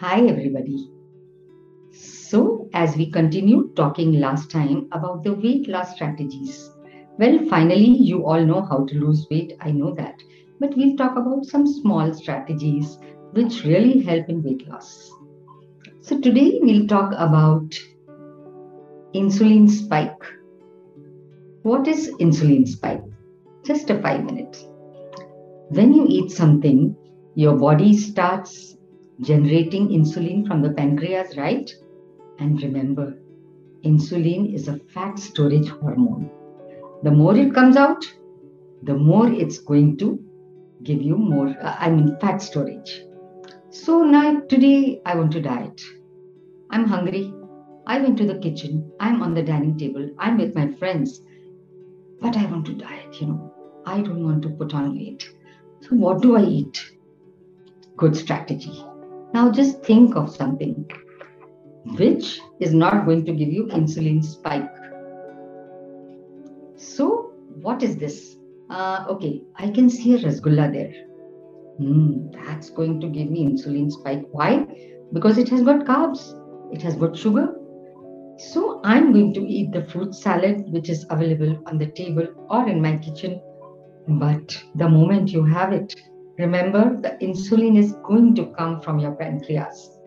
Hi, everybody. So, as we continued talking last time about the weight loss strategies, well, finally, you all know how to lose weight. I know that. But we'll talk about some small strategies which really help in weight loss. So, today we'll talk about insulin spike. What is insulin spike? Just a five minutes. When you eat something, your body starts generating insulin from the pancreas, right? And remember, insulin is a fat storage hormone. The more it comes out, the more it's going to give you more, uh, I mean, fat storage. So now, today, I want to diet. I'm hungry. I went to the kitchen. I'm on the dining table. I'm with my friends. But I want to diet, you know. I don't want to put on weight. So, what do I eat? Good strategy. Now, just think of something which is not going to give you insulin spike. So, what is this? Uh, okay, I can see a rasgulla there. Hmm, that's going to give me insulin spike. Why? Because it has got carbs, it has got sugar. So, I'm going to eat the fruit salad which is available on the table or in my kitchen. But the moment you have it, remember the insulin is going to come from your pancreas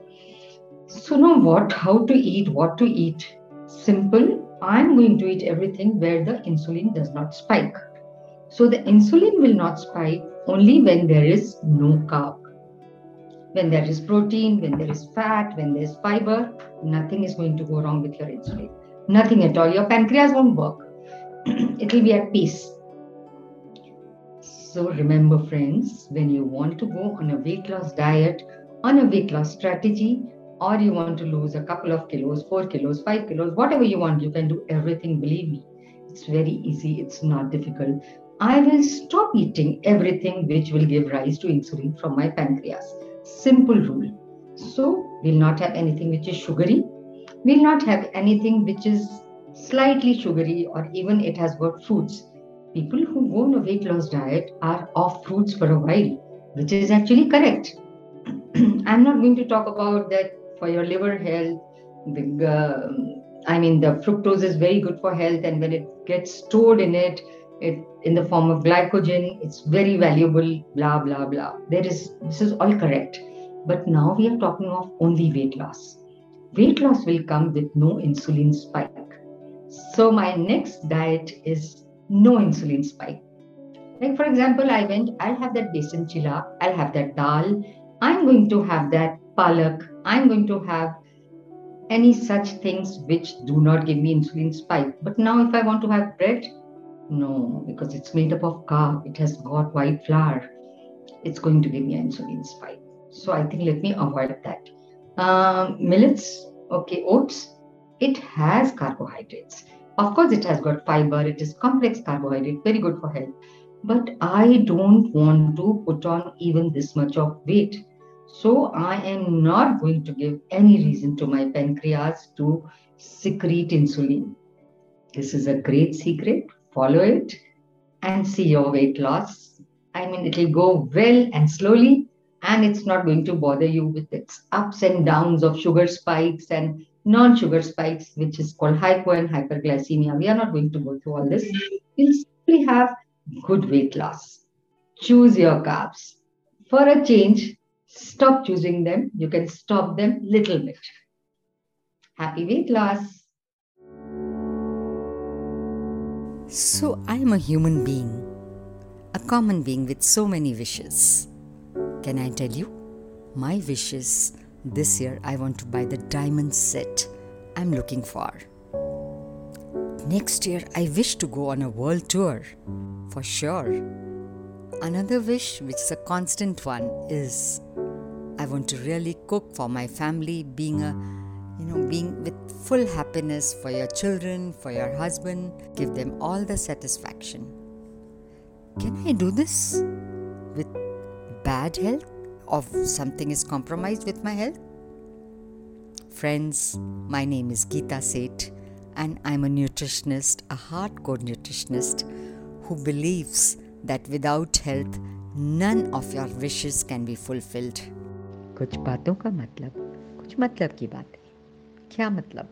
so, know what, how to eat, what to eat. Simple. I'm going to eat everything where the insulin does not spike. So, the insulin will not spike only when there is no carb. When there is protein, when there is fat, when there is fiber, nothing is going to go wrong with your insulin. Nothing at all. Your pancreas won't work, it will be at peace. So, remember, friends, when you want to go on a weight loss diet, on a weight loss strategy, or you want to lose a couple of kilos, four kilos, five kilos, whatever you want, you can do everything. Believe me, it's very easy, it's not difficult. I will stop eating everything which will give rise to insulin from my pancreas. Simple rule. So, we'll not have anything which is sugary, we'll not have anything which is slightly sugary, or even it has got fruits. People who go on a weight loss diet are off fruits for a while, which is actually correct. I'm not going to talk about that for your liver health. The, uh, I mean, the fructose is very good for health, and when it gets stored in it, it in the form of glycogen, it's very valuable. Blah blah blah. There is this is all correct, but now we are talking of only weight loss. Weight loss will come with no insulin spike. So my next diet is no insulin spike. Like for example, I went, I'll have that besan chilla, I'll have that dal, I'm going to have that palak, I'm going to have any such things which do not give me insulin spike. But now, if I want to have bread, no, because it's made up of carb, it has got white flour, it's going to give me insulin spike. So I think let me avoid that. Um, millets, okay, oats, it has carbohydrates. Of course, it has got fiber, it is complex carbohydrate, very good for health. But I don't want to put on even this much of weight. So I am not going to give any reason to my pancreas to secrete insulin. This is a great secret. Follow it and see your weight loss. I mean, it will go well and slowly, and it's not going to bother you with its ups and downs of sugar spikes and non sugar spikes, which is called hypo and hyperglycemia. We are not going to go through all this. You'll simply have good weight loss. Choose your carbs. For a change, stop choosing them. You can stop them little bit. Happy weight loss. So, I am a human being, a common being with so many wishes. Can I tell you? My wishes this year, I want to buy the diamond set I'm looking for. Next year, I wish to go on a world tour, for sure. Another wish, which is a constant one, is I want to really cook for my family, being a you know, being with full happiness for your children, for your husband, give them all the satisfaction. Can I do this with bad health? Or something is compromised with my health? Friends, my name is Geeta Seth, and I'm a nutritionist, a hardcore nutritionist who believes that without health, none of your wishes can be fulfilled. कुछ बातों का मतलब कुछ मतलब की बातें क्या मतलब